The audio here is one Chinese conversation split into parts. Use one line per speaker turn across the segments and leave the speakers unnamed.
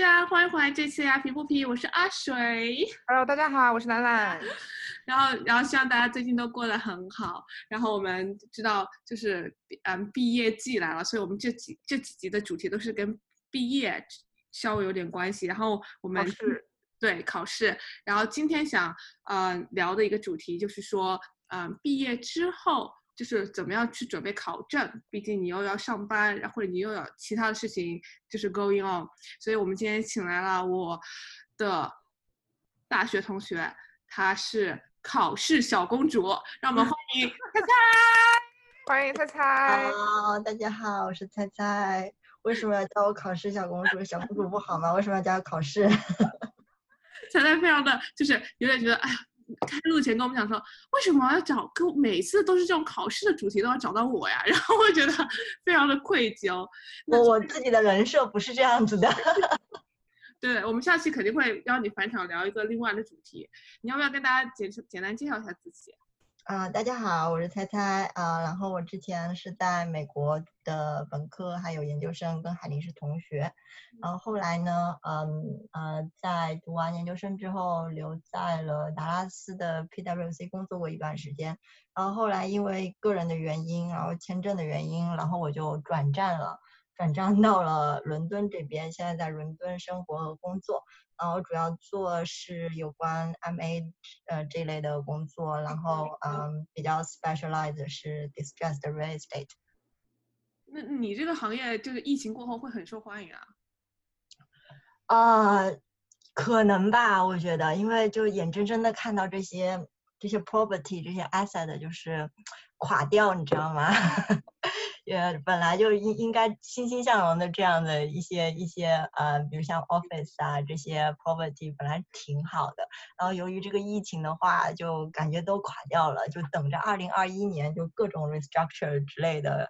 家，欢迎回来这期啊皮不皮，我是阿水。
Hello，大家好，我是兰兰。
然后，然后希望大家最近都过得很好。然后我们知道，就是嗯毕业季来了，所以我们这几这几集的主题都是跟毕业稍微有点关系。然后我们
是
对考试，然后今天想呃聊的一个主题就是说，嗯毕业之后就是怎么样去准备考证，毕竟你又要上班，然后或者你又有其他的事情就是 going on。所以我们今天请来了我的大学同学，她是考试小公主，让我们欢迎菜菜。
欢迎菜菜。
Hello，大家好，我是菜菜。为什么要叫我考试小公主？小公主不好吗？为什么要叫我考试？
彩彩非常的就是有点觉得，哎呀，开录前跟我们讲说，为什么要找跟每次都是这种考试的主题都要找到我呀？然后我觉得非常的愧疚。
我我自己的人设不是这样子的。
对，我们下期肯定会邀你返场聊一个另外的主题。你要不要跟大家简简单介绍一下自己？
啊、大家好，我是猜猜。啊、然后我之前是在美国的本科还有研究生跟海林是同学，然后。后来呢，嗯呃，在读完研究生之后留在了达拉斯的 PwC 工作过一段时间，然后后来因为个人的原因，然后签证的原因，然后我就转战了。转战到了伦敦这边，现在在伦敦生活和工作。然后主要做是有关 MA 呃这类的工作，然后嗯比较 specialized 是 distressed real estate。
那你这个行业就是疫情过后会很受欢迎啊？
啊、可能吧，我觉得，因为就眼睁睁的看到这些这些 property 这些 asset 就是垮掉，你知道吗？也本来就应应该欣欣向荣的这样的一些一些呃，比如像 office 啊这些 property 本来挺好的，然后由于这个疫情的话，就感觉都垮掉了，就等着二零二一年就各种 restructure 之类的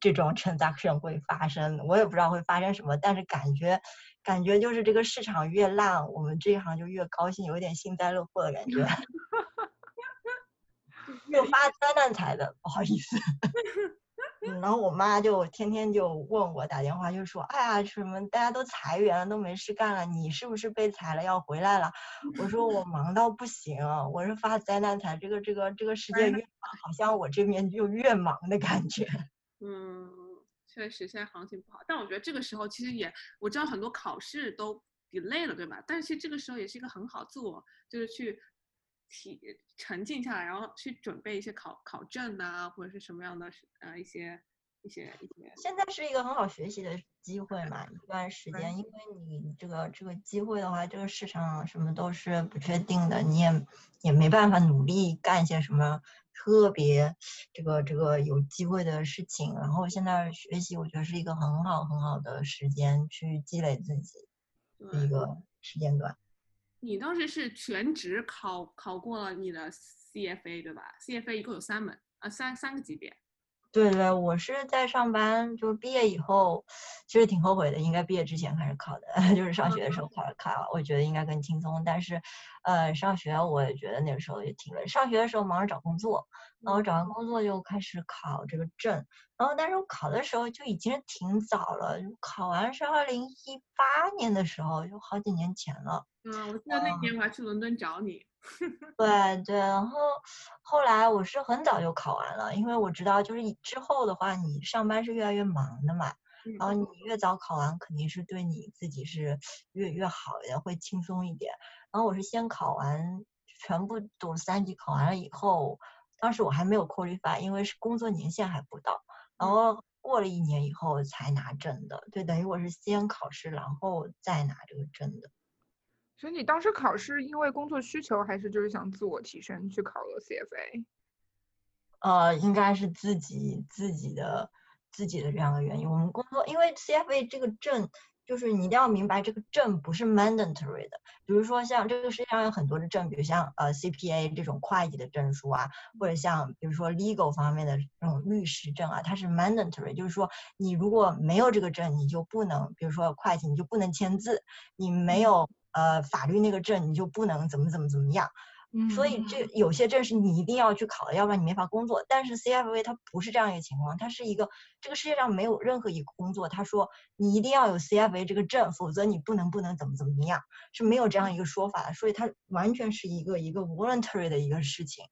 这种 transaction 会发生，我也不知道会发生什么，但是感觉感觉就是这个市场越烂，我们这一行就越高兴，有点幸灾乐祸的感觉。就发灾难财的，不好意思。嗯，然后我妈就天天就问我打电话，就说：“哎呀，什么大家都裁员了，都没事干了，你是不是被裁了要回来了？”我说：“我忙到不行，我是发灾难财，这个这个这个世界越忙，好像我这边就越忙的感觉。”
嗯，确实现在行情不好，但我觉得这个时候其实也，我知道很多考试都 delay 了，对吧？但是其实这个时候也是一个很好自我就是去体沉静下来，然后去准备一些考考证啊，或者是什么样的呃一些一些一些。
现在是一个很好学习的机会嘛，一段时间，因为你这个这个机会的话，这个市场什么都是不确定的，你也也没办法努力干一些什么特别这个这个有机会的事情。然后现在学习，我觉得是一个很好很好的时间去积累自己的，一个时间段。
你当时是全职考考过了你的 CFA 对吧？CFA 一共有三门呃，三三个级别。
对对，我是在上班，就是毕业以后，其实挺后悔的，应该毕业之前开始考的，就是上学的时候考考，我觉得应该更轻松。但是，呃，上学我也觉得那个时候也挺累。上学的时候忙着找工作，然后找完工作就开始考这个证，然后但是我考的时候就已经挺早了，考完是二零一八年的时候，就好几年前了。
嗯，我记得那年我还去伦敦找你。
对对，然后后来我是很早就考完了，因为我知道就是之后的话，你上班是越来越忙的嘛，然后你越早考完，肯定是对你自己是越越好的，会轻松一点。然后我是先考完全部读三级，考完了以后，当时我还没有 qualify，因为是工作年限还不到，然后过了一年以后才拿证的，对，等于我是先考试，然后再拿这个证的。
所以你当时考试因为工作需求，还是就是想自我提升去考了 CFA？
呃，应该是自己自己的自己的这样的原因。我们工作，因为 CFA 这个证，就是你一定要明白，这个证不是 mandatory 的。比如说像这个世界上有很多的证，比如像呃 CPA 这种会计的证书啊，或者像比如说 legal 方面的这种律师证啊，它是 mandatory，就是说你如果没有这个证，你就不能，比如说会计，你就不能签字，你没有呃法律那个证，你就不能怎么怎么怎么样。所以这有些证是你一定要去考的，要不然你没法工作。但是 CFA 它不是这样一个情况，它是一个这个世界上没有任何一个工作，他说你一定要有 CFA 这个证，否则你不能不能怎么怎么样，是没有这样一个说法的。所以它完全是一个一个 voluntary 的一个事情。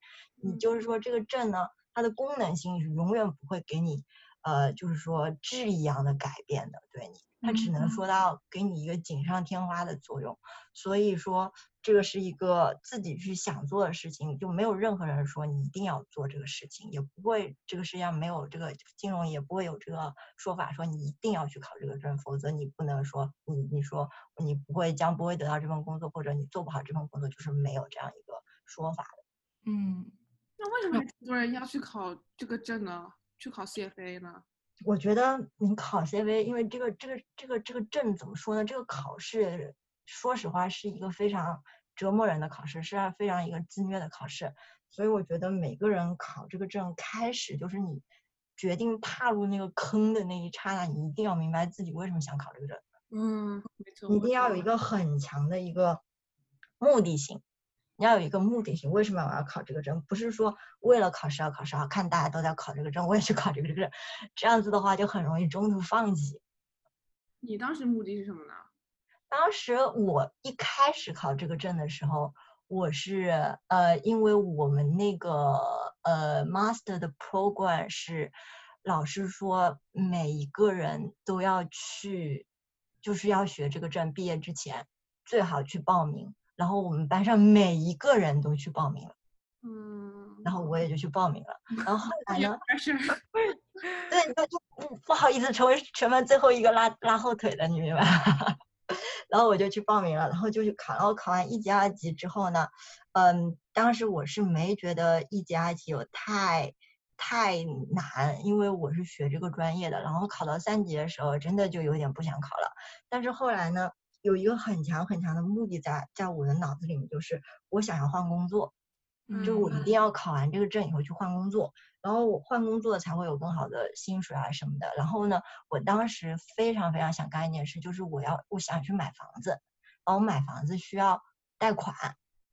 你就是说这个证呢，它的功能性是永远不会给你，呃，就是说质一样的改变的，对你。它只能说到给你一个锦上添花的作用，所以说这个是一个自己去想做的事情，就没有任何人说你一定要做这个事情，也不会这个世界上没有这个金融也不会有这个说法说你一定要去考这个证，否则你不能说你你说你不会将不会得到这份工作，或者你做不好这份工作，就是没有这样一个说法
的。嗯，
那为什么很多人要去考这个证呢？去考 CFA 呢？
我觉得你考 CV，因为这个这个这个这个证怎么说呢？这个考试，说实话是一个非常折磨人的考试，是非常一个自虐的考试。所以我觉得每个人考这个证，开始就是你决定踏入那个坑的那一刹那，你一定要明白自己为什么想考这个证。
嗯，没错。
一定要有一个很强的一个目的性。你要有一个目的性，为什么我要考这个证？不是说为了考试要考试啊，看大家都在考这个证，我也去考这个证，这样子的话就很容易中途放弃。
你当时目的是什么呢？
当时我一开始考这个证的时候，我是呃，因为我们那个呃 master 的 program 是老师说每一个人都要去，就是要学这个证，毕业之前最好去报名。然后我们班上每一个人都去报名了，
嗯，
然后我也就去报名了。然后后 来呢？
是，
对，就不不好意思成为全班最后一个拉拉后腿的，你明白？然后我就去报名了，然后就去考。然后考完一级、二级之后呢，嗯，当时我是没觉得一级、二级有太太难，因为我是学这个专业的。然后考到三级的时候，真的就有点不想考了。但是后来呢？有一个很强很强的目的在在我的脑子里面，就是我想要换工作，就是我一定要考完这个证以后去换工作，然后我换工作才会有更好的薪水啊什么的。然后呢，我当时非常非常想干一件事，就是我要我想去买房子，然后买房子需要贷款，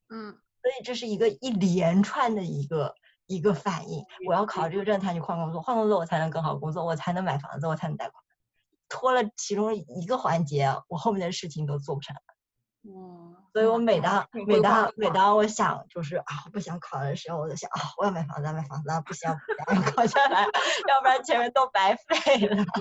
嗯，
所以这是一个一连串的一个一个反应，我要考这个证才去换工作，换工作我才能更好工作，我才能买房子，我才能贷款。拖了其中一个环节，我后面的事情都做不成。
嗯！
所以我每当每当每当我想就是啊不想考的时候，我就想啊我要买房子，买房子，不行不行，考下来，要不然前面都白费了。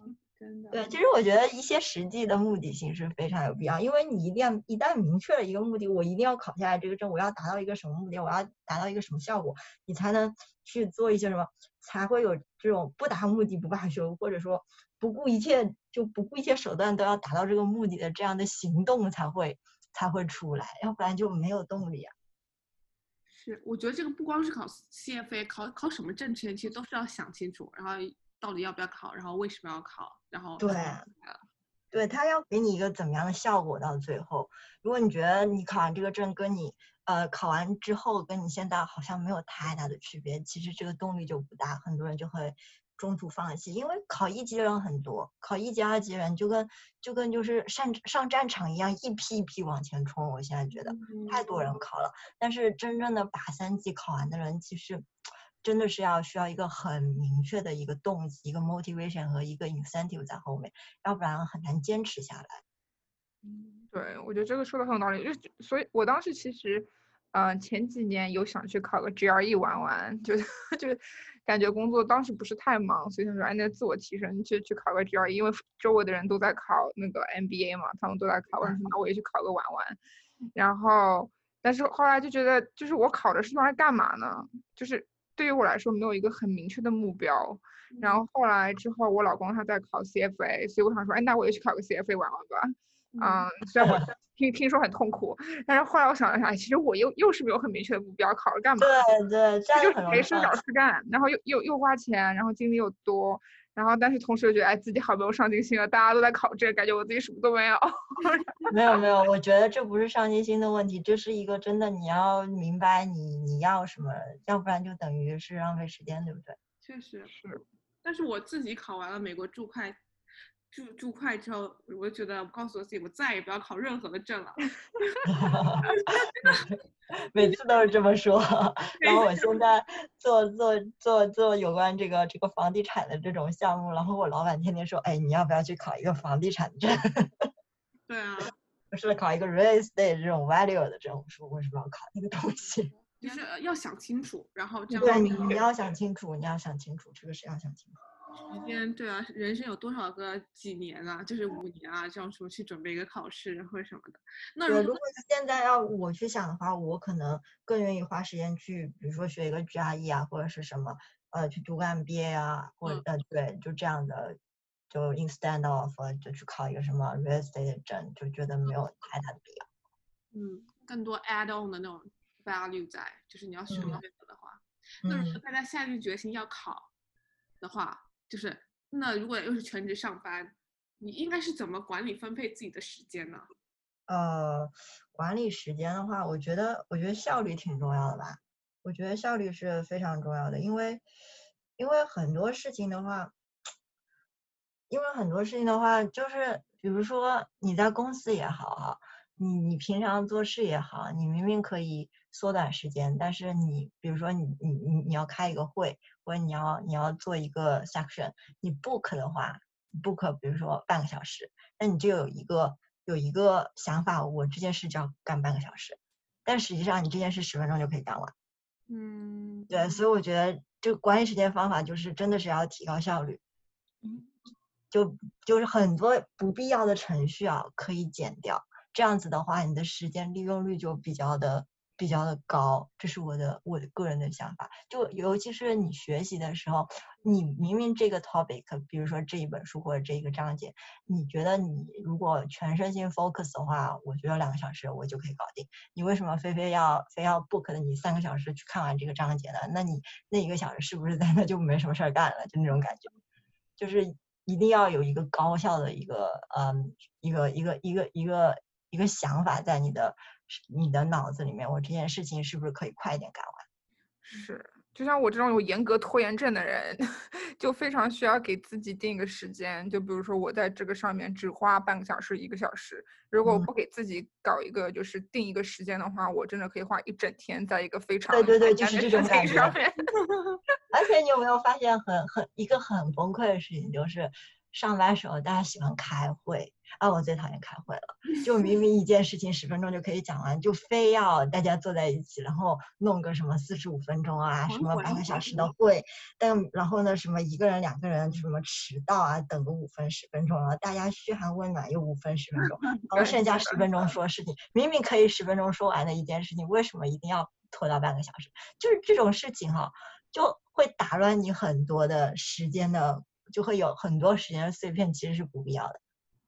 真的。
对，其实我觉得一些实际的目的性是非常有必要，因为你一定要一旦明确了一个目的，我一定要考下来这个证，我要达到一个什么目的，我要达到一个什么效果，你才能去做一些什么，才会有这种不达目的不罢休，或者说。不顾一切就不顾一切手段都要达到这个目的的这样的行动才会才会出来，要不然就没有动力啊。
是，我觉得这个不光是考 CFA，考考什么证前其实都是要想清楚，然后到底要不要考，然后为什么要考，然后
对，对他要给你一个怎么样的效果到最后。如果你觉得你考完这个证跟你呃考完之后跟你现在好像没有太大的区别，其实这个动力就不大，很多人就会。中途放弃，因为考一级的人很多，考一级、二级人就跟就跟就是上上战场一样，一批一批往前冲。我现在觉得太多人考了，但是真正的把三级考完的人，其实真的是要需要一个很明确的一个动机、一个 motivation 和一个 incentive 在后面，要不然很难坚持下来。
嗯，对，我觉得这个说的很有道理。就所以，我当时其实，嗯，前几年有想去考个 GRE 玩玩，就就。感觉工作当时不是太忙，所以想说，哎，那自我提升去去考个 GRE，因为周围的人都在考那个 MBA 嘛，他们都在考，我说那我也去考个玩玩。然后，但是后来就觉得，就是我考的是用来干嘛呢？就是对于我来说没有一个很明确的目标。然后后来之后，我老公他在考 CFA，所以我想说，哎，那我也去考个 CFA 玩玩吧。嗯，虽然我听听说很痛苦，但是后来我想了想，其实我又又是没有很明确的目标，考了干嘛？
对对，这
就是没事找事干，然后又又又花钱，然后精力又多，然后但是同时又觉得哎自己好没有上进心啊，大家都在考这，感觉我自己什么都没有。
没有没有，我觉得这不是上进心的问题，这是一个真的你要明白你你要什么，要不然就等于是浪费时间，对不对？
确实是，但是我自己考完了美国驻快。注注快之后，我就觉得，我告诉我自己，我再也不要考任何的证了。
每次都是这么说。然后我现在做做做做有关这个这个房地产的这种项目，然后我老板天天说，哎，你要不要去考一个房地产证？
对啊，
不是考一个 real estate 这种 value 的证书，为什么要考那个东西？
就是要想清楚，然后这样
对你你要想清楚，你要想清楚，这个是要想清楚。
时间对啊，人生有多少个几年啊？就是五年啊，这样说去准备一个考试或者什么的。那，如果
如果现在要我去想的话，我可能更愿意花时间去，比如说学一个 GRE 啊，或者是什么，呃，去读个 MBA 啊，或者
嗯
呃，对，就这样的，就 instead of 呃就去考一个什么 real estate 的证，就觉得没有太大的必要。
嗯，更多 add on 的那种 value 在，就是你要学
嗯
到这个的话，那如果
嗯，
大家下定决心要考的话，就是那如果又是全职上班，你应该是怎么管理分配自己的时间呢？
呃，管理时间的话，我觉得我觉得效率挺重要的吧。我觉得效率是非常重要的，因为因为很多事情的话，因为很多事情的话，就是比如说你在公司也好哈，你你平常做事也好，你明明可以缩短时间，但是你比如说你你你你要开一个会，或者你要你要做一个 section，你 book 的话，book 比如说半个小时，那你就有一个有一个想法，我这件事就要干半个小时，但实际上你这件事十分钟就可以干完。
嗯，
对，所以我觉得这个管理时间方法就是真的是要提高效率。
嗯
就就是很多不必要的程序啊可以减掉，这样子的话，你的时间利用率就比较的比较的高，这是我的我的个人的想法。就尤其是你学习的时候，你明明这个 topic，比如说这一本书或者这一个章节，你觉得你如果全身心 focus 的话，我觉得两个小时我就可以搞定。你为什么非非要非要 book 的你三个小时去看完这个章节呢？那你那一个小时是不是在 那就没什么事儿干了？就那种感觉，就是一定要有一个高效的一个嗯一个一个一个一个一个想法在你的你的脑子里面，我这件事情是不是可以快一点干完？
是，就像我这种有严格拖延症的人，就非常需要给自己定一个时间。就比如说我在这个上面只花半个小时、一个小时，如果我
嗯
不给自己搞一个就是定一个时间的话，我真的可以花一整天在一个非常
对对对，就是这种感觉。而且你有没有发现很很一个很崩溃的事情，就是上班时候大家喜欢开会啊，我最讨厌开会了。就明明一件事情十分钟就可以讲完，就非要大家坐在一起，然后弄个什么四十五分钟啊，什么半个小时的会，但然后呢，什么一个人两个人什么迟到啊，等个五分十分钟，然后大家嘘寒问暖又五分十分钟，然后剩下十分钟说事情，明明可以十分钟说完的一件事情，为什么一定要拖到半个小时？就是这种事情哈、就会打乱你很多的时间的，就会有很多时间的碎片，其实是不必要的。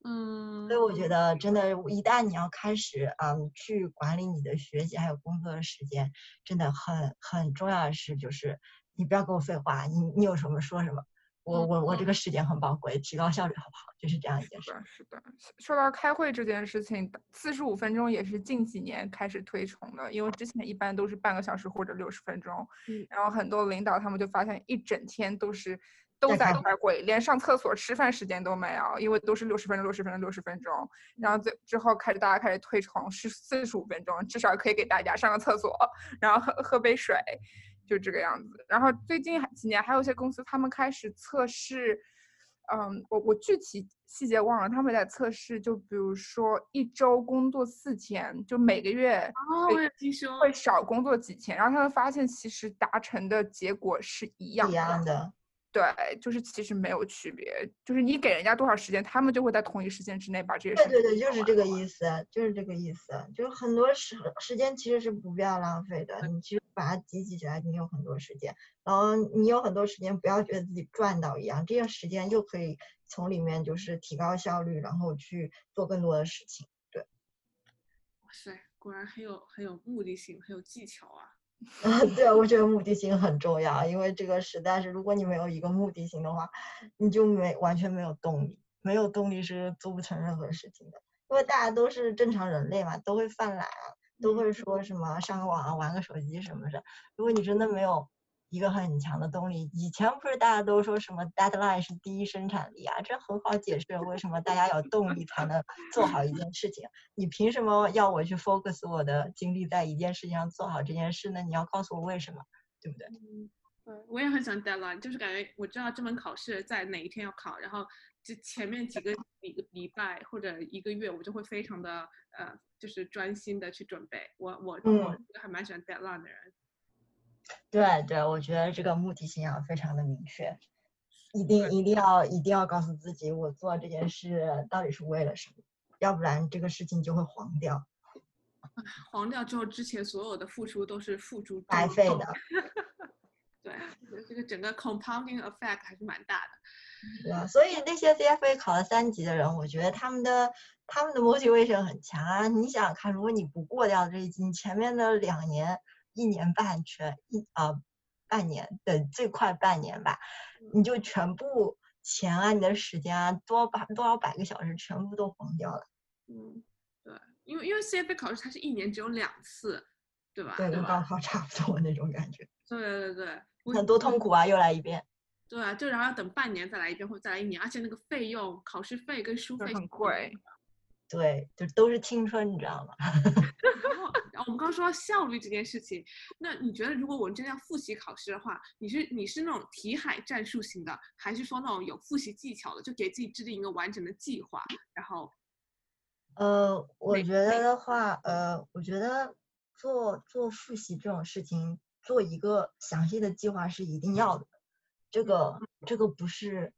嗯，
所以我觉得，真的，一旦你要开始嗯去管理你的学习还有工作的时间，真的很很重要的是，就是你不要跟我废话，你你有什么说什么。我我我这个时间很宝贵，提高效率好不好？就是这样一件事。
是的，是的。说到开会这件事情，四十五分钟也是近几年开始推崇的，因为之前一般都是半个小时或者六十分钟。
嗯
然后很多领导他们就发现一整天都是都
在开
会，连上厕所、吃饭时间都没有，因为都是六十分钟、六十分钟、六十分钟。然后最之后开始大家开始推崇是四十五分钟，至少可以给大家上个厕所，然后喝喝杯水，就这个样子。然后最近几年还有一些公司他们开始测试。嗯，我我具体细节忘了，他们在测试，就比如说一周工作四天，就每个月
哦，
会
我有听说，
会少工作几天，然后他们发现其实达成的结果是一样
一，样的，
对，就是其实没有区别，就是你给人家多少时间，他们就会在同一时间之内把这些事
对对对，就是这个意思，就是这个意思，就是很多时时间其实是不必要浪费的，你其实把它集集起来，你有很多时间，然后你有很多时间，不要觉得自己赚到一样，这些时间又可以从里面就是提高效率，然后去做更多的事情。
对哇塞，果然很有很有目的性，很有技巧啊。
对啊，我觉得目的性很重要，因为这个实在是，如果你没有一个目的性的话，你就没完全没有动力，没有动力是做不成任何事情的。因为大家都是正常人类嘛，都会犯懒啊，都会说什么上个网啊、玩个手机什么的。如果你真的没有一个很强的动力。以前不是大家都说什么 deadline 是第一生产力啊？这很好解释为什么大家有动力才能做好一件事情。你凭什么要我去 focus 我的精力在一件事情上做好这件事呢？你要告诉我为什么，对不对？
嗯，对，我也很喜欢 deadline，就是感觉我知道这门考试在哪一天要考，然后就前面几个礼礼拜或者一个月，我就会非常的呃，就是专心的去准备。我我我还蛮喜欢 deadline 的人。
对对，我觉得这个目的性要非常的明确，一定一定要一定要告诉自己，我做这件事到底是为了什么，要不然这个事情就会黄掉。
黄掉之后，之前所有的付出都是付诸
白费的。
对，这个整个 compounding effect 还是蛮大的。
对啊，所以那些 CFA 考了三级的人，我觉得他们的他们的 motivation 很强啊。你想想看，如果你不过掉这一级，你前面的两年。一年半全一啊，半年的最快半年吧，你就全部钱啊，你的时间啊，多百多少百个小时全部都黄掉了。
嗯，对，因为因为 CFA 考试它是一年只有两次，对吧？
对，跟高考差不多那种感觉。
对对对，
很多痛苦啊，又来一遍。
对啊，就然后要等半年再来一遍，或者再来一年，而且那个费用，考试费跟书费
很贵。
对，就都是青春，你知道吗？
我们刚刚说到效率这件事情，那你觉得如果我们真的要复习考试的话，你是你是那种题海战术型的，还是说那种有复习技巧的，就给自己制定一个完整的计划？然后，
呃，我觉得的话，呃，我觉得做做复习这种事情，做一个详细的计划是一定要的，这个这个不是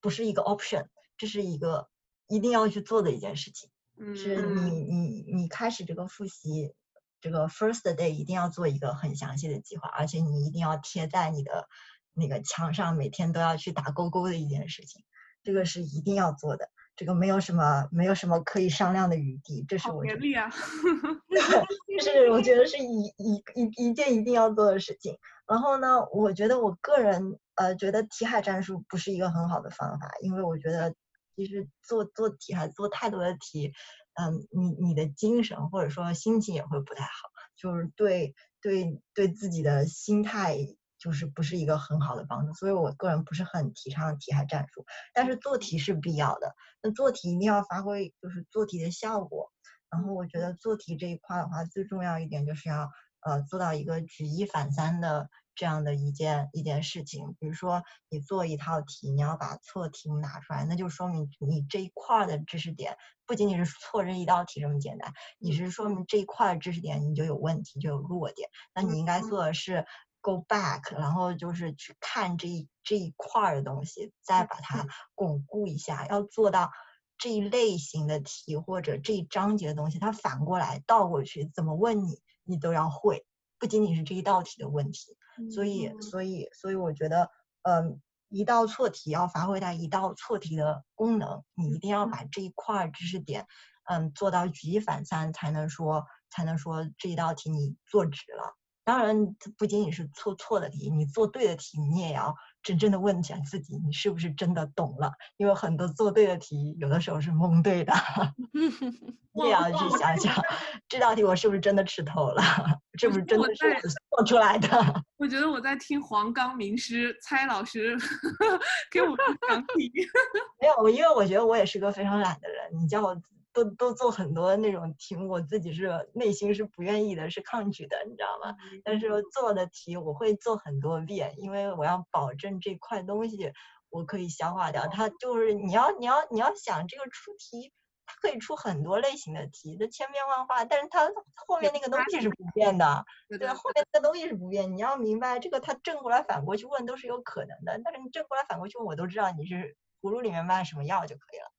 不是一个 option，这是一个一定要去做的一件事情。是你你你开始这个复习，这个 first day 一定要做一个很详细的计划，而且你一定要贴在你的那个墙上，每天都要去打勾勾的一件事情，这个是一定要做的，这个没有什么没有什么可以商量的余地，这是我
严厉啊，
就是我觉得是一一一一件一定要做的事情。然后呢，我觉得我个人呃觉得题海战术不是一个很好的方法，因为我觉得。其实做做题还做太多的题，嗯，你你的精神或者说心情也会不太好，就是对对对自己的心态就是不是一个很好的帮助，所以我个人不是很提倡题海战术。但是做题是必要的，那做题一定要发挥就是做题的效果。然后我觉得做题这一块的话，最重要一点就是要呃做到一个举一反三的。这样的一件一件事情，比如说你做一套题，你要把错题目拿出来，那就说明你这一块的知识点不仅仅是错这一道题这么简单，你是说明这一块的知识点你就有问题，就有弱点。那你应该做的是 go back，然后就是去看这一这一块的东西，再把它巩固一下。要做到这一类型的题或者这一章节的东西，它反过来倒过去怎么问你，你都要会，不仅仅是这一道题的问题。所以，所以，所以，我觉得，嗯，一道错题要发挥它一道错题的功能，你一定要把这一块知识点，嗯，做到举一反三，才能说，才能说这一道题你做值了。当然，不仅仅是错错的题，你做对的题，你也要。真正的问一下自己，你是不是真的懂了？因为很多做对的题，有的时候是蒙对的。你也要去想想，这道题我是不是真的吃透了？是不是真的是做出来的？
我觉得我在听黄冈名师蔡老师 给我讲题。
没有，因为我觉得我也是个非常懒的人。你叫我。都都做很多那种题目，我自己是内心是不愿意的，是抗拒的，你知道吗？但是做的题我会做很多遍，因为我要保证这块东西我可以消化掉。它就是你要你要你要想这个出题，它可以出很多类型的题，它千变万化，但是它后面那个东西是不变的，对，后面那个东西是不变。你要明白这个，它正过来反过去问都是有可能的，但是你正过来反过去问，我都知道你是葫芦里面卖什么药就可以了。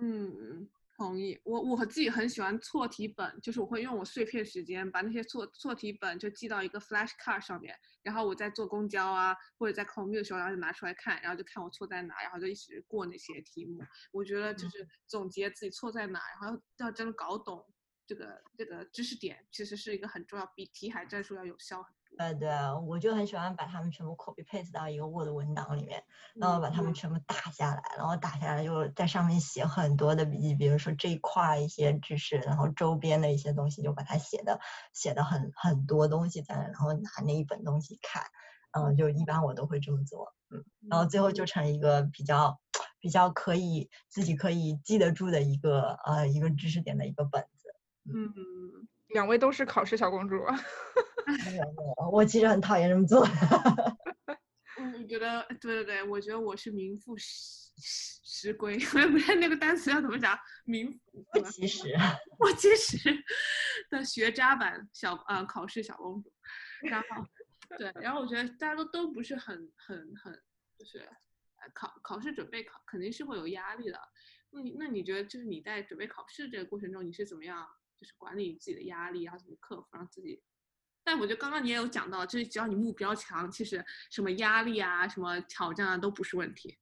嗯。同意，我我自己很喜欢错题本，就是我会用我碎片时间把那些错错题本就记到一个 flash card 上面，然后我在坐公交啊或者在 commute 的时候，然后就拿出来看，然后就看我错在哪，然后就一直过那些题目。我觉得就是总结自己错在哪，然后要真的搞懂这个这个知识点，其实是一个很重要，比题海战术要有效很多。
呃，对，我就很喜欢把它们全部 copy paste 到一个 Word 文档里面，然后把它们全部打下来，然后打下来就在上面写很多的笔记，比如说这一块一些知识，然后周边的一些东西就把它写的写的很很多东西在那，然后拿那一本东西看，嗯，就一般我都会这么做，嗯，然后最后就成一个比较比较可以自己可以记得住的一个呃一个知识点的一个本子。
嗯，
两位都是考试小公主。
没有没有，我其实很讨厌这么做。
嗯，我觉得对对对，我觉得我是名副实实实归，我也不知道那个单词要怎么讲，名
副其实，
我其实的学渣版小呃考试小公主，然后对，然后我觉得大家都都不是很很很就是呃考考试准备考肯定是会有压力的，那你那你觉得就是你在准备考试这个过程中你是怎么样就是管理自己的压力，然后怎么克服让自己？但我觉得刚刚你也有讲到，就是只要你目标强，其实什么压力啊、什么挑战啊都不是问题。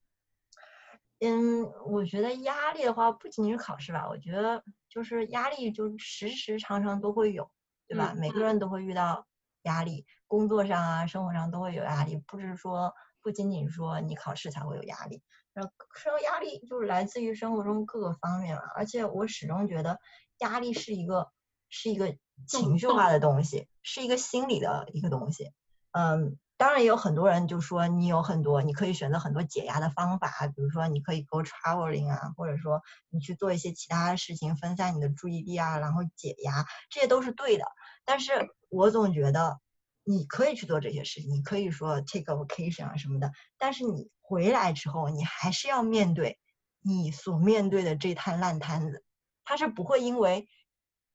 嗯，我觉得压力的话，不仅仅是考试吧，我觉得就是压力，就时时常常都会有，对吧？每个人都会遇到压力，工作上啊、生活上都会有压力，不是说不仅仅说你考试才会有压力，然后生活压力就是来自于生活中各个方面嘛。而且我始终觉得压力是一个是一个。情绪化的东西是一个心理的一个东西，嗯，当然也有很多人就说你有很多，你可以选择很多解压的方法，比如说你可以 go traveling 啊，或者说你去做一些其他的事情，分散你的注意力啊，然后解压，这些都是对的。但是我总觉得你可以去做这些事情，你可以说 take a vacation 啊什么的，但是你回来之后，你还是要面对你所面对的这摊烂摊子，它是不会因为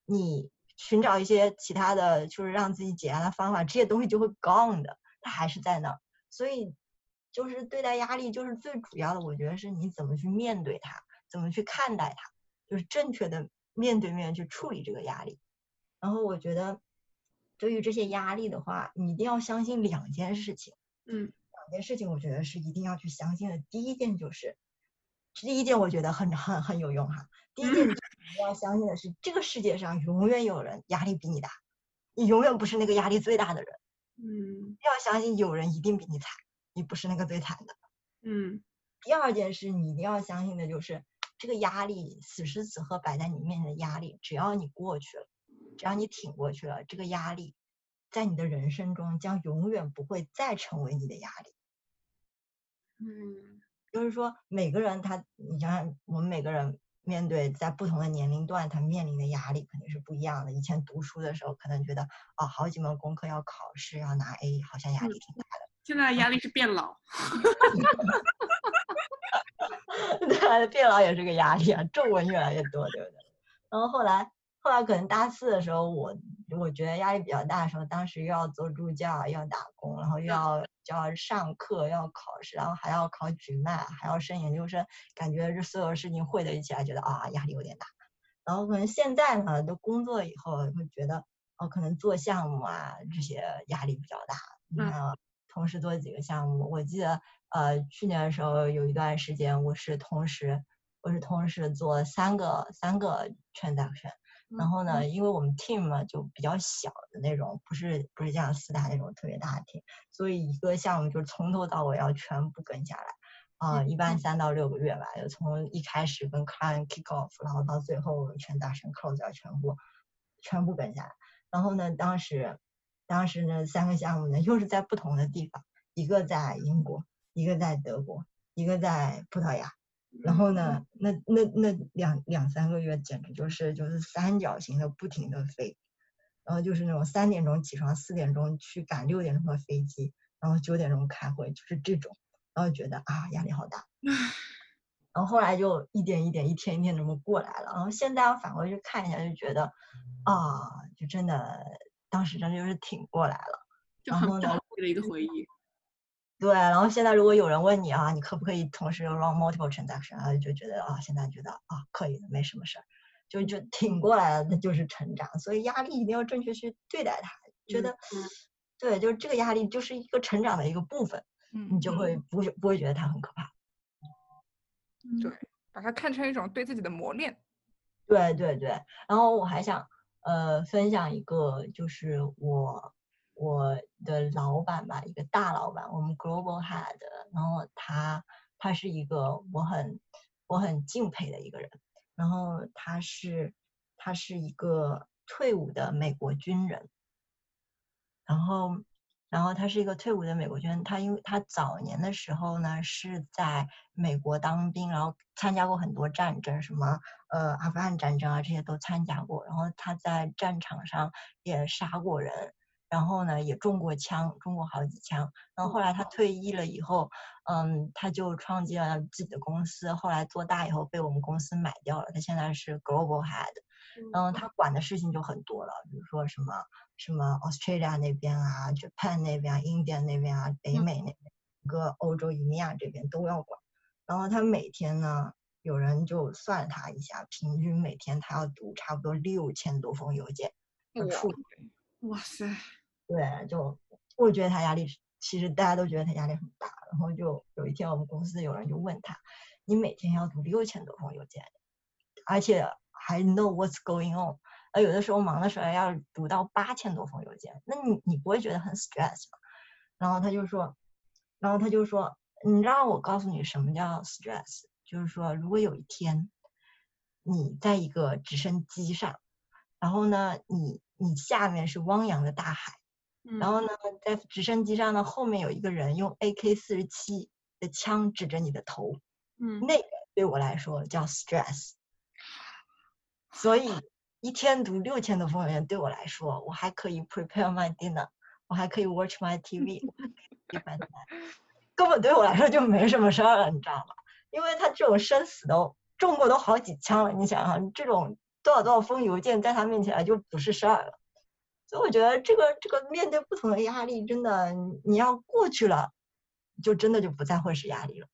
你。寻找一些其他的就是让自己解压的方法，这些东西就会 gone 的，它还是在那儿。所以，就是对待压力，就是最主要的，我觉得是你怎么去面对它，怎么去看待它，就是正确的面对面去处理这个压力。然后，我觉得对于这些压力的话，你一定要相信两件事情。
嗯，
两件事情我觉得是一定要去相信的。第一件就是，第一件我觉得很很很有用哈。第一件。你要相信的是，这个世界上永远有人压力比你大，你永远不是那个压力最大的人。
嗯，
要相信有人一定比你惨，你不是那个最惨的。
嗯。
第二件事，你一定要相信的就是，这个压力此时此刻摆在你面前的压力，只要你过去了，只要你挺过去了，这个压力在你的人生中将永远不会再成为你的压力。
嗯，
就是说每个人他，你想想我们每个人。面对在不同的年龄段，他面临的压力肯定是不一样的。以前读书的时候，可能觉得哦，好几门功课要考试，要拿 A，好像压力挺大的。
现在压力是变老，
对，变老也是个压力啊，皱纹越来越多，对不对？然后后来。后来可能大四的时候，我我觉得压力比较大的时候，当时又要做助教，要打工，然后又要就要上课，要考试，然后还要考举麦，还要升研究生，感觉这所有事情汇在一起来，觉得啊压力有点大。然后可能现在呢，都工作以后会觉得哦，可能做项目啊这些压力比较大。嗯。同时做几个项目，我记得呃去年的时候有一段时间，我是同时我是同时做三个三个 transaction。然后呢，因为我们 team 嘛就比较小的那种，不是不是像四大那种特别大的 team，所以一个项目就从头到尾要全部跟下来，啊，一般三到六个月吧，就从一开始跟 client kick off，然后到最后全大神 close 要全部全部跟下来。然后呢，当时当时呢三个项目呢又是在不同的地方，一个在英国，一个在德国，一个在葡萄牙。然后呢，那那那两两三个月简直就是就是三角形的不停的飞，然后就是那种三点钟起床，四点钟去赶六点钟的飞机，然后九点钟开会，就是这种，然后觉得啊压力好大，然后后来就一点一点，一天一天这么过来了，然后现在返回去看一下，就觉得啊，就真的当时真的就是挺过来了，
然后呢，的一个回忆。
对，然后现在如果有人问你啊，你可不可以同时 run multiple transaction 啊，就觉得啊，现在觉得啊，可以的，没什么事儿，就就挺过来了，那就是成长。所以压力一定要正确去对待它，觉得，对，就是这个压力就是一个成长的一个部分，你就会不会不会觉得它很可怕。
对，把它看成一种对自己的磨练。
对对对，然后我还想呃分享一个，就是我。我的老板吧，一个大老板，我们 global head，然后他他是一个我很我很敬佩的一个人，然后他是他是一个退伍的美国军人，然后然后他是一个退伍的美国军人，他因为他早年的时候呢是在美国当兵，然后参加过很多战争，什么呃阿富汗战争啊这些都参加过，然后他在战场上也杀过人，然后呢也中过枪，中过好几枪，然后后来他退役了以后，嗯，他就创建了自己的公司，后来做大以后被我们公司买掉了，他现在是 global head。然后他管的事情就很多了，比如说什么什么 Australia 那边啊，Japan 那边、India 那边啊，北美那边，个欧洲、移民啊这边都要管。然后他每天呢，有人就算他一下，平均每天他要读差不多六千多封邮件，处理。
哇塞！
对，就我觉得他压力，其实大家都觉得他压力很大。然后就有一天我们公司有人就问他，你每天要读六千多封邮件，而且。还 know what's going on，呃，有的时候忙的时候要读到八千多封邮件，那你你不会觉得很 stress 吗？然后他就说，然后他就说，你让我告诉你什么叫 stress，就是说，如果有一天你在一个直升机上，然后呢，你你下面是汪洋的大海，然后呢，在直升机上呢，后面有一个人用 AK 四十七的枪指着你的头，
嗯，
那个对我来说叫 stress。所以一天读六千多封邮件对我来说，我还可以 prepare my dinner，我还可以 watch my TV，一般的根本对我来说就没什么事儿了，你知道吗？因为他这种生死都中过都好几枪了，你想想，这种多少多少封邮件在他面前就不是事儿了。所以我觉得这个这个面对不同的压力，真的你要过去了，就真的就不再会是压力了。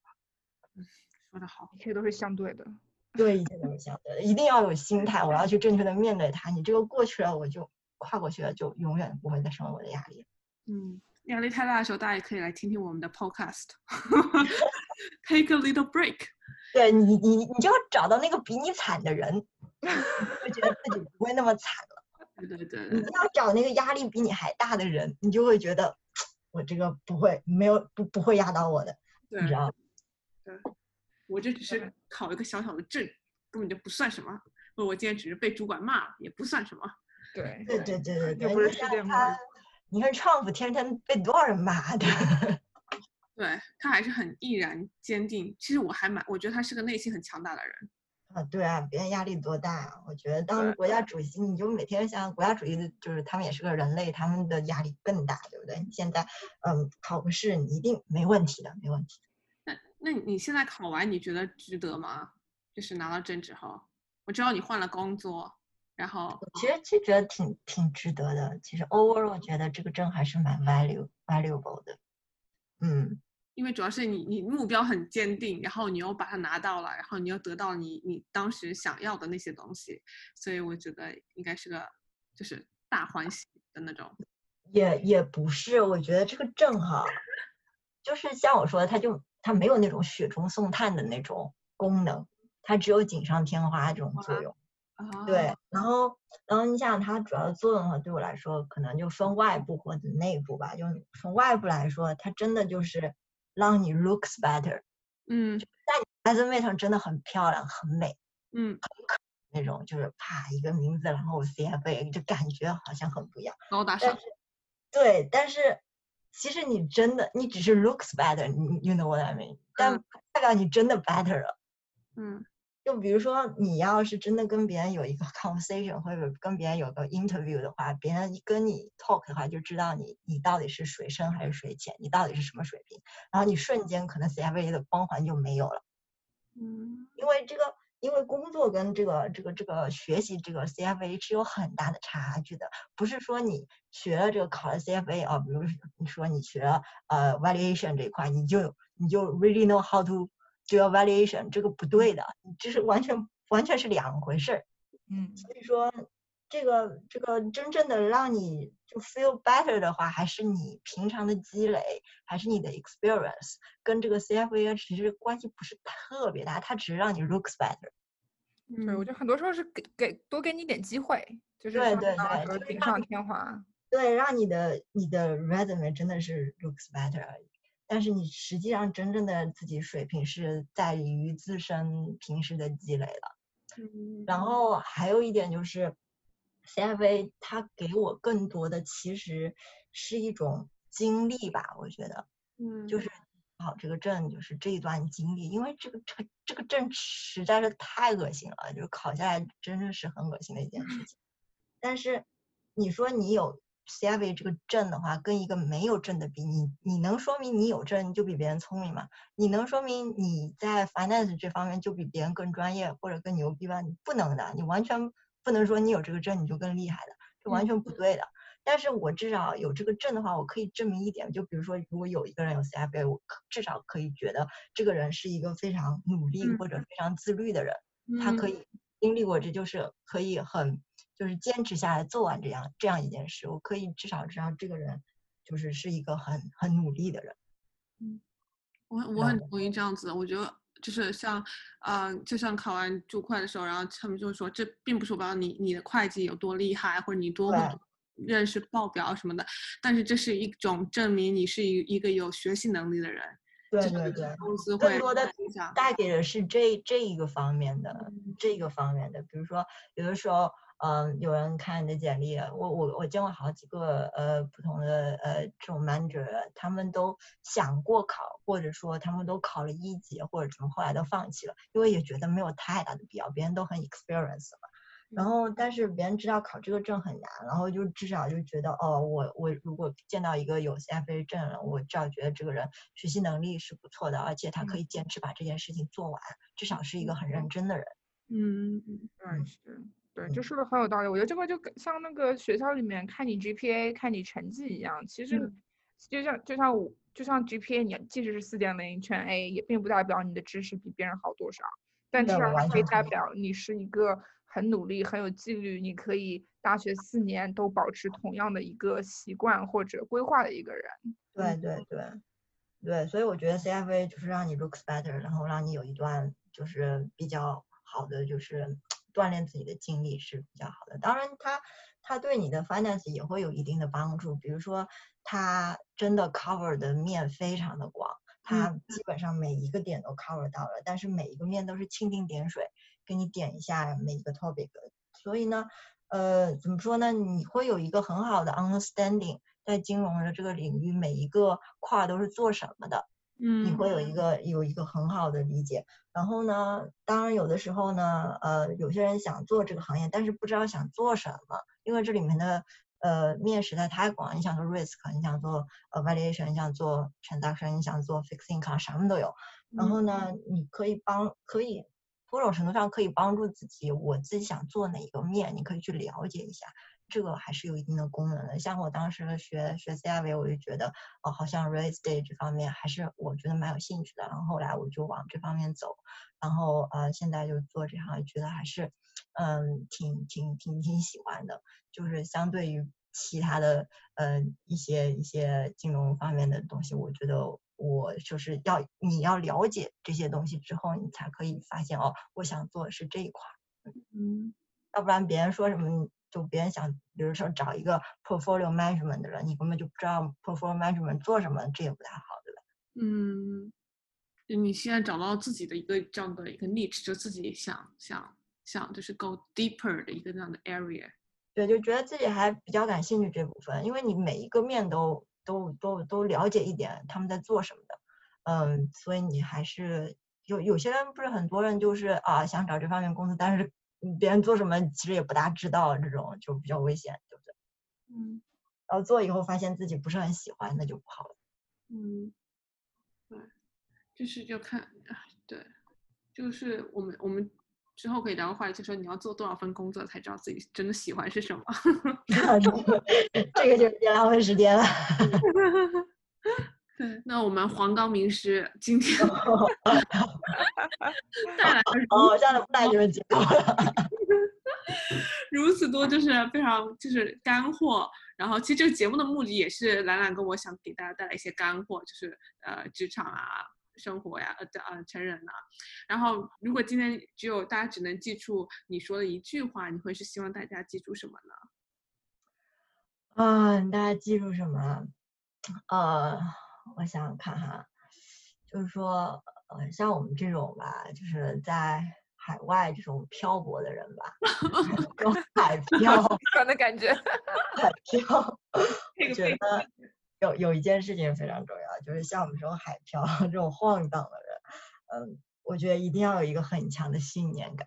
嗯，说的好，
一切都是相对的。
对，一定这么想的，一定要有心态，我要去正确的面对它。你这个过去了，我就跨过去了，就永远不会再成为我的压力。
嗯，压力太大的时候，大家也可以来听听我们的 podcast，take a little break。
对你，你你就要找到那个比你惨的人，会觉得自己不会那么惨了。
对对对。
你要找那个压力比你还大的人，你就会觉得我这个不会，没有不不会压倒我的，你知道吗？
对。我这只是考一个小小的证，根本就不算什么。我今天只是被主管骂了，也不算什么。
对
对对对对，
又不是世界末日。
你看 Trump 天天被多少人骂的？
对他还是很毅然坚定。其实我还蛮，我觉得他是个内心很强大的人。
啊，对啊，别人压力多大啊！我觉得当国家主席，你就每天想国家主席，就是他们也是个人类，他们的压力更大，对不对？你现在，嗯，考个试你一定没问题的，没问题。
那那你现在考完，你觉得值得吗？就是拿到证之后，我知道你换了工作，然后
其实其实觉得挺挺值得的。其实 overall 我觉得这个证还是蛮 value valuable 的。嗯，
因为主要是你你目标很坚定，然后你又把它拿到了，然后你又得到你你当时想要的那些东西，所以我觉得应该是个就是大欢喜的那种。
也也不是，我觉得这个正好，就是像我说的，它就。它没有那种雪中送炭的那种功能，它只有锦上添花这种作用。对，然后，然后你想它主要的作用的话，对我来说可能就分外部或者内部吧。就从外部来说，它真的就是让你 looks better。
嗯，
在你 resume 上真的很漂亮，很美。
嗯，很
那种就是啪一个名字，然后 CFA 就感觉好像很不一样，
高大上。
对，但是。其实你真的，你只是 looks better，你 you know what I mean？但代表你真的 better 了。
嗯，
就比如说你要是真的跟别人有一个 conversation，或者跟别人有个 interview 的话，别人跟你 talk 的话，就知道你你到底是水深还是水浅，你到底是什么水平，然后你瞬间可能 CFA 的光环就没有了。
嗯，
因为这个。因为工作跟这个这个这个学习这个 CFA 是有很大的差距的，不是说你学了这个考了 CFA 啊，比如你说你学了呃 valuation 这一块，你就你就 really know how to do valuation，这个不对的，这是完全完全是两回事儿。
嗯，
所以说这个这个真正的让你就 feel better 的话，还是你平常的积累，还是你的 experience，跟这个 CFA 其实关系不是特别大，它只是让你 looks better。
对，我觉得很多时候是给给多给你点机会，就是
对对
对，锦上添花。
对，让你的你的 resume 真的是 looks better，但是你实际上真正的自己水平是在于自身平时的积累了。
嗯。
然后还有一点就是。CFA 它给我更多的其实是一种经历吧，我觉得，
嗯，
就是考这个证，就是这一段经历，因为这个这这个证实在是太恶心了，就是考下来真的是很恶心的一件事情。但是你说你有 CFA 这个证的话，跟一个没有证的比，你你能说明你有证你就比别人聪明吗？你能说明你在 finance 这方面就比别人更专业或者更牛逼吗？你不能的，你完全不能说你有这个证你就更厉害的，这完全不对的。但是我至少有这个证的话，我可以证明一点，就比如说，如果有一个人有 CFA，我至少可以觉得这个人是一个非常努力或者非常自律的人，他可以经历过，这就是可以很就是坚持下来做完这样这样一件事，我可以至少知道这个人就是是一个很很努力的人。
嗯，我我很同意这样子，我觉得就是像呃，就像考完注会的时候，然后他们就说，这并不是我你你的会计有多厉害，或者你多。认识报表什么的，但是这是一种证明你是一一个有学习能力的人。
对对对，
公司会
更多的带给的是这这一个方面的，这个方面的。比如说，有的时候，嗯，有人看你的简历，我我我见过好几个呃不同的呃这种 manager，他们都想过考，或者说他们都考了一级或者什么，后来都放弃了，因为也觉得没有太大的必要，别人都很 experience 了。然后，但是别人知道考这个证很难，然后就至少就觉得，哦，我我如果见到一个有 CFA 证了，我至少觉得这个人学习能力是不错的，而且他可以坚持把这件事情做完，至少是一个很认真的人。
嗯，
嗯，是，对，就说的很有道理。我觉得这个就像那个学校里面看你 GPA、看你成绩一样，其实就像就像我就像 GPA，你即使是四点零全 A，也并不代表你的知识比别人好多少，但至少它可以代表你是一个。很努力，很有纪律，你可以大学四年都保持同样的一个习惯或者规划的一个人。
对对对，对，所以我觉得 CFA 就是让你 looks better，然后让你有一段就是比较好的就是锻炼自己的精力是比较好的。当然，它它对你的 finance 也会有一定的帮助，比如说它真的 cover 的面非常的广，它基本上每一个点都 cover 到了，但是每一个面都是蜻蜓点水。给你点一下每一个 topic，所以呢，呃，怎么说呢？你会有一个很好的 understanding，在金融的这个领域，每一个块都是做什么的，
嗯，
你会有一个有一个很好的理解。然后呢，当然有的时候呢，呃，有些人想做这个行业，但是不知道想做什么，因为这里面的呃面实在太广，你想做 risk，你想做呃 valuation，你想做 transaction，你想做 fixed income，什么都有。然后呢，你可以帮可以。某种程度上可以帮助自己，我自己想做哪一个面，你可以去了解一下，这个还是有一定的功能的。像我当时学学 CFA，我就觉得哦，好像 real estate 这方面还是我觉得蛮有兴趣的。然后后来我就往这方面走，然后呃，现在就做这行，觉得还是嗯，挺挺挺挺喜欢的。就是相对于其他的呃一些一些金融方面的东西，我觉得。我就是要你要了解这些东西之后，你才可以发现哦，我想做的是这一块，
嗯，
要不然别人说什么，就别人想，比如说找一个 portfolio management 的人，你根本就不知道 portfolio management 做什么，这也不太好，对吧？
嗯，你现在找到自己的一个这样的一个 niche，就自己想想想，就是 go deeper 的一个这样的 area，
对，就觉得自己还比较感兴趣这部分，因为你每一个面都。都都都了解一点他们在做什么的，嗯，所以你还是有有些人不是很多人就是啊想找这方面公司，但是别人做什么其实也不大知道，这种就比较危险，对不对？
嗯，
然后做以后发现自己不是很喜欢，那就不好了。
嗯，对，就是就看，对，就是我们我们。之后可以聊个话题，就说你要做多少份工作才知道自己真的喜欢是什么。
这个就别浪费时间了。
对，那我们黄冈名师今天 带来
哦，这样的不带你们节目了。
如此多就是非常就是干货，然后其实这个节目的目的也是兰兰跟我想给大家带来一些干货，就是呃职场啊。生活呀，呃呃，成人呐。然后，如果今天只有大家只能记住你说的一句话，你会是希望大家记住什么呢？
啊，大家记住什么？呃，我想想看哈，就是说，呃，像我们这种吧，就是在海外这种漂泊的人吧，这种 海漂
的感觉，
海漂，我觉得。有有一件事情非常重要，就是像我们这种海漂这种晃荡的人，嗯，我觉得一定要有一个很强的信念感，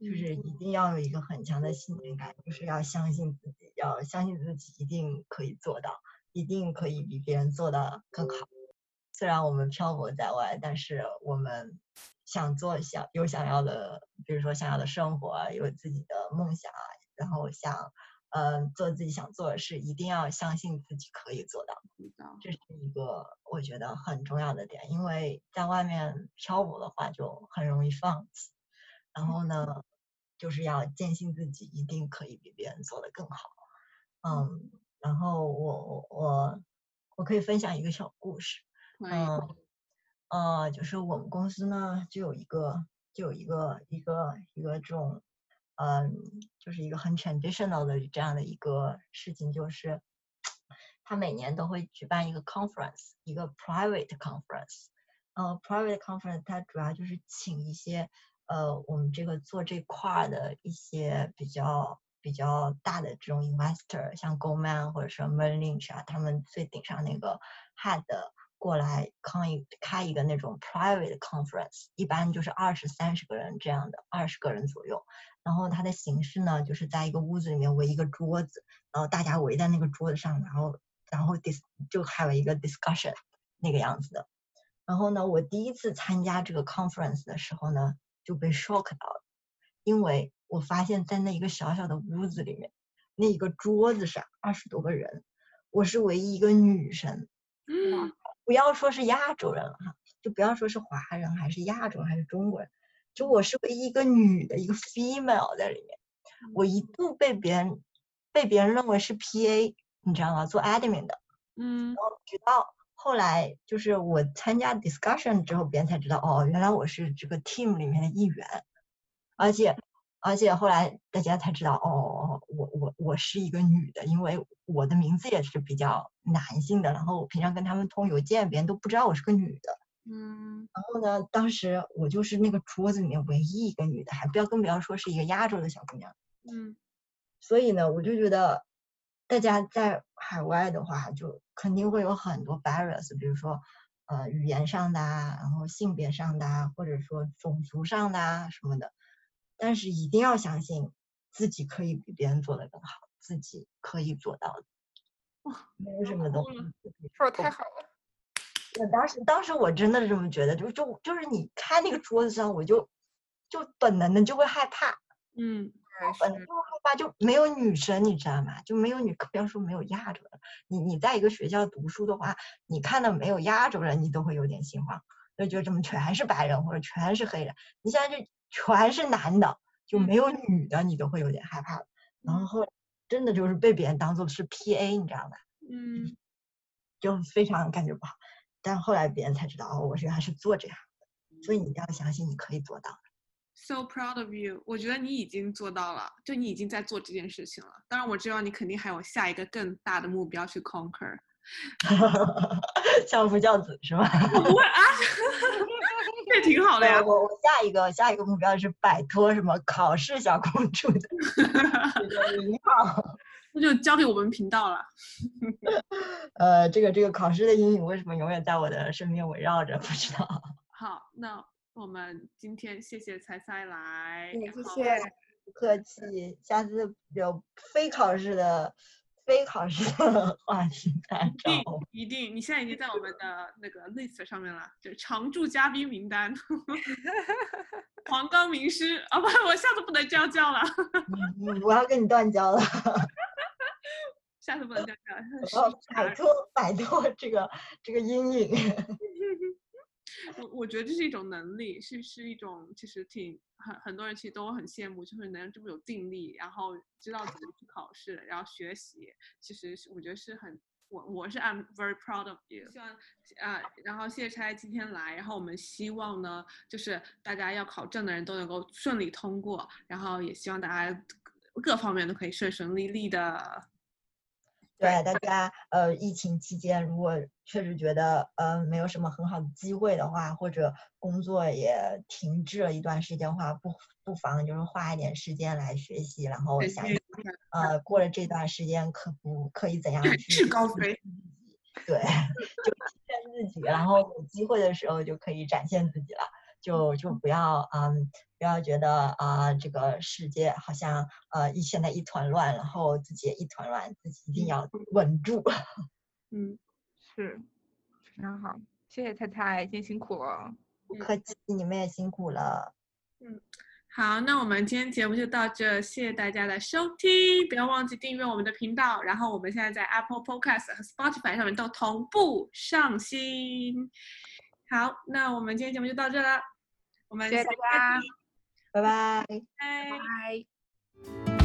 就是一定要有一个很强的信念感，就是要相信自己，要相信自己一定可以做到，一定可以比别人做的更好。虽然我们漂泊在外，但是我们想做想有想要的，比如说想要的生活，有自己的梦想，然后想。嗯，做自己想做的事，一定要相信自己可以做到。这是一个我觉得很重要的点，因为在外面漂泊的话，就很容易放弃。然后呢，就是要坚信自己一定可以比别人做的更好。嗯，然后我我我我可以分享一个小故事。嗯，呃，就是我们公司呢，就有一个就有一个一个一个这种。嗯，就是一个很 traditional 的这样的一个事情，就是他每年都会举办一个 conference，一个 private conference。呃，private conference 它主要就是请一些呃我们这个做这块的一些比较比较大的这种 investor，像 g o m a n 或者说 Merrill Lynch 啊，他们最顶上那个 head。过来开一开一个那种 private conference，一般就是二十三十个人这样的，二十个人左右。然后它的形式呢，就是在一个屋子里面围一个桌子，然后大家围在那个桌子上，然后然后 dis 就还有一个 discussion 那个样子的。然后呢，我第一次参加这个 conference 的时候呢，就被 shock 到了，因为我发现在那一个小小的屋子里面，那一个桌子上二十多个人，我是唯一一个女生。嗯。不要说是亚洲人了哈，就不要说是华人还是亚洲还是中国人，就我是唯一一个女的一个 female 在里面，我一度被别人被别人认为是 PA，你知道吗？做 admin 的，嗯，然后直到后来就是我参加 discussion 之后，别人才知道哦，原来我是这个 team 里面的一员，而且。而且后来大家才知道，哦，我我我是一个女的，因为我的名字也是比较男性的。然后我平常跟他们通邮件，别人都不知道我是个女的。嗯。然后呢，当时我就是那个桌子里面唯一一个女的，还不要更不要说是一个亚洲的小姑娘。嗯。所以呢，我就觉得大家在海外的话，就肯定会有很多 barriers，比如说呃语言上的啊，然后性别上的啊，或者说种族上的啊什么的。但是一定要相信自己可以比别人做的更好，自己可以做到的。哇，没有什么东西。
说的太好了。
我当时，当时我真的是这么觉得，就就就是你看那个桌子上，我就就本能的就会害怕。嗯，本能就会害怕，就没有女生，你知道吗？就没有女，不要说没有亚洲人，你你在一个学校读书的话，你看到没有亚洲人，你都会有点心慌，就觉得怎么全是白人或者全是黑人？你现在就。全是男的，就没有女的，你都会有点害怕。然后后真的就是被别人当做是 P.A.，你知道吧？嗯，就非常感觉不好。但后来别人才知道，哦，我原来是做这行的。所以你一定要相信，你可以做到。
So proud of you！我觉得你已经做到了，就你已经在做这件事情了。当然我知道你肯定还有下一个更大的目标去 conquer。
相夫教子是吗？
不会啊。这挺好的呀！
我我下一个下一个目标是摆脱什么考试小公主的 名号，
那就交给我们频道了。
呃，这个这个考试的阴影为什么永远在我的身边围绕着？不知道。
好，那我们今天谢谢猜猜来，
谢谢，
不客气，下次有非考试的。非考试的 话题一定，
一定，你现在已经在我们的那个 list 上面了，就是常驻嘉宾名单。黄冈名师啊，不，我下次不能这样叫了。
我要跟你断交了。
下次不能这样
叫。我要摆脱摆脱这个这个阴影。
我我觉得这是一种能力，是是一种其实挺很很多人其实都很羡慕，就是能这么有定力，然后知道怎么去考试，然后学习，其实是我觉得是很我我是 I'm very proud of you。希望啊，然后谢谢拆今天来，然后我们希望呢，就是大家要考证的人都能够顺利通过，然后也希望大家各方面都可以顺顺利利的。
对大家，呃，疫情期间如果确实觉得呃没有什么很好的机会的话，或者工作也停滞了一段时间的话，不不妨就是花一点时间来学习，然后想呃，过了这段时间可不可以怎样去
去高飞，
对，就提升自己，然后有机会的时候就可以展现自己了，就就不要嗯，不要觉得啊这个世界好像呃一现在一团乱，然后自己也一团乱，自己一定要稳住。
嗯，
是，非常好，谢谢太太，今天辛苦了。
不客气，你们也辛苦了。
嗯好，那我们今天节目就到这，谢谢大家的收听，不要忘记订阅我们的频道。然后我们现在在 Apple Podcast 和 Spotify 上面都同步上新。好，那我们今天节目就到这了，我们
谢谢大家，
拜拜。
拜。
拜。